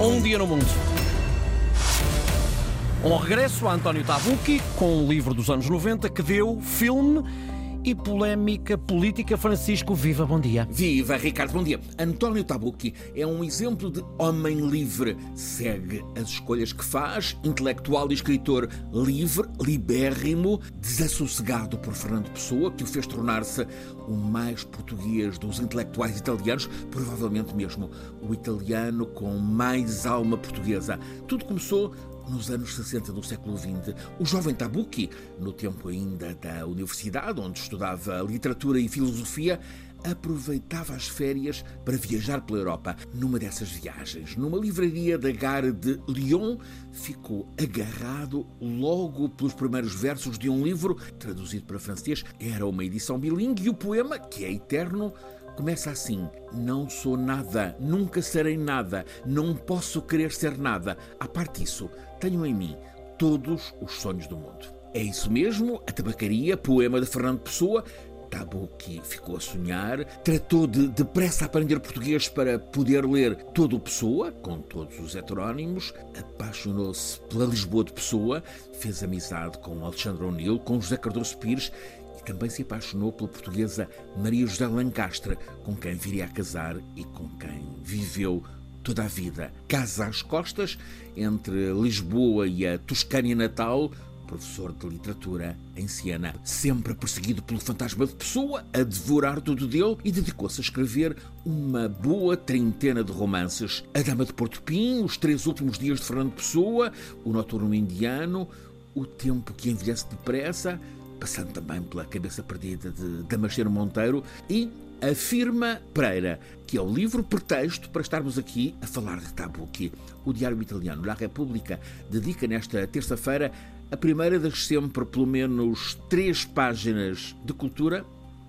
Um dia no mundo. Um regresso a António Tabucchi com um livro dos anos 90 que deu filme e polémica política. Francisco, viva, bom dia. Viva, Ricardo, bom dia. António Tabucchi é um exemplo de homem livre. Segue as escolhas que faz, intelectual e escritor livre, libérrimo, desassossegado por Fernando Pessoa, que o fez tornar-se o mais português dos intelectuais italianos, provavelmente mesmo o italiano com mais alma portuguesa. Tudo começou nos anos 60 do século XX, o jovem Tabucchi, no tempo ainda da universidade, onde estudava literatura e filosofia, aproveitava as férias para viajar pela Europa. Numa dessas viagens, numa livraria da Gare de Lyon, ficou agarrado logo pelos primeiros versos de um livro, traduzido para francês. Era uma edição bilingue e o poema, que é eterno, Começa assim: Não sou nada, nunca serei nada, não posso querer ser nada. A parte disso, tenho em mim todos os sonhos do mundo. É isso mesmo, a tabacaria, poema de Fernando Pessoa. Tabucchi ficou a sonhar, tratou de depressa aprender português para poder ler todo o Pessoa, com todos os heterónimos, apaixonou-se pela Lisboa de Pessoa, fez amizade com Alexandre O'Neill, com José Cardoso Pires também se apaixonou pela portuguesa Maria José Lancastre, com quem viria a casar e com quem viveu toda a vida. Casa às costas, entre Lisboa e a Toscânia natal, professor de literatura em Siena, sempre perseguido pelo fantasma de Pessoa, a devorar tudo dele e dedicou-se a escrever uma boa trintena de romances. A Dama de Porto Pim, Os Três Últimos Dias de Fernando Pessoa, O Noturno Indiano, O Tempo que Envelhece Depressa, passando também pela cabeça perdida de Damasceno Monteiro e a Firma Pereira, que é o livro pretexto para estarmos aqui a falar de Tabucchi. O diário italiano La Repubblica dedica nesta terça-feira a primeira das sempre pelo menos três páginas de cultura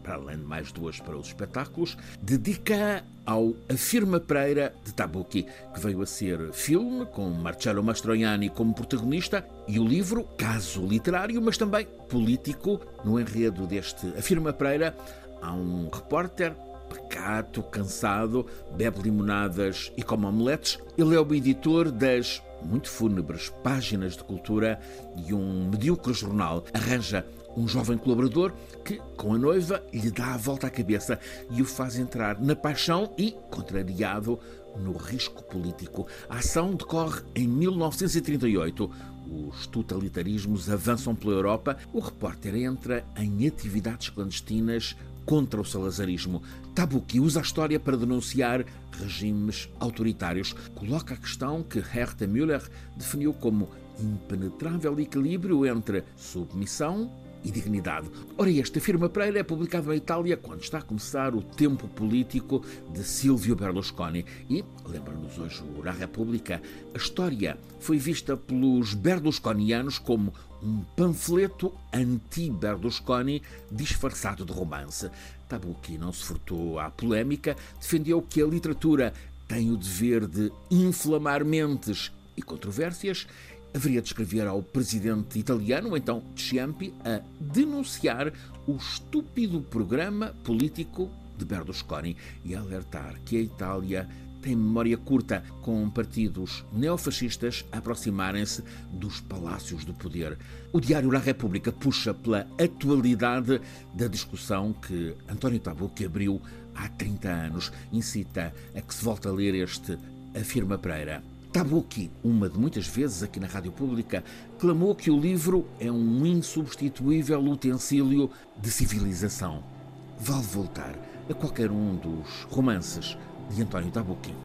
para além de mais duas para os espetáculos, dedica ao A Firma Pereira de Tabucchi, que veio a ser filme, com Marcello Mastroianni como protagonista, e o livro, caso literário, mas também político. No enredo deste A Firma Pereira, há um repórter pacato, cansado, bebe limonadas e come omeletes. Ele é o editor das muito fúnebres páginas de cultura de um medíocre jornal. Arranja um jovem colaborador que, com a noiva, lhe dá a volta à cabeça e o faz entrar na paixão e, contrariado, no risco político. A ação decorre em 1938. Os totalitarismos avançam pela Europa. O repórter entra em atividades clandestinas contra o salazarismo. Tabucchi usa a história para denunciar regimes autoritários. Coloca a questão que Herta Müller definiu como impenetrável equilíbrio entre submissão e dignidade. Ora, este afirma Pereira é publicado na Itália quando está a começar o tempo político de Silvio Berlusconi. E, lembra-nos hoje o República, a história foi vista pelos berlusconianos como um panfleto anti-Berlusconi disfarçado de romance. Tabucchi não se furtou à polémica, defendeu que a literatura tem o dever de inflamar mentes e controvérsias haveria de escrever ao presidente italiano, então Ciampi, a denunciar o estúpido programa político de Berlusconi e alertar que a Itália tem memória curta, com partidos neofascistas aproximarem-se dos palácios do poder. O Diário La República puxa pela atualidade da discussão que António Tabucchi abriu há 30 anos. Incita a que se volte a ler este Afirma Pereira. Tabucchi, uma de muitas vezes aqui na Rádio Pública, clamou que o livro é um insubstituível utensílio de civilização. Vale voltar a qualquer um dos romances de António Tabucchi.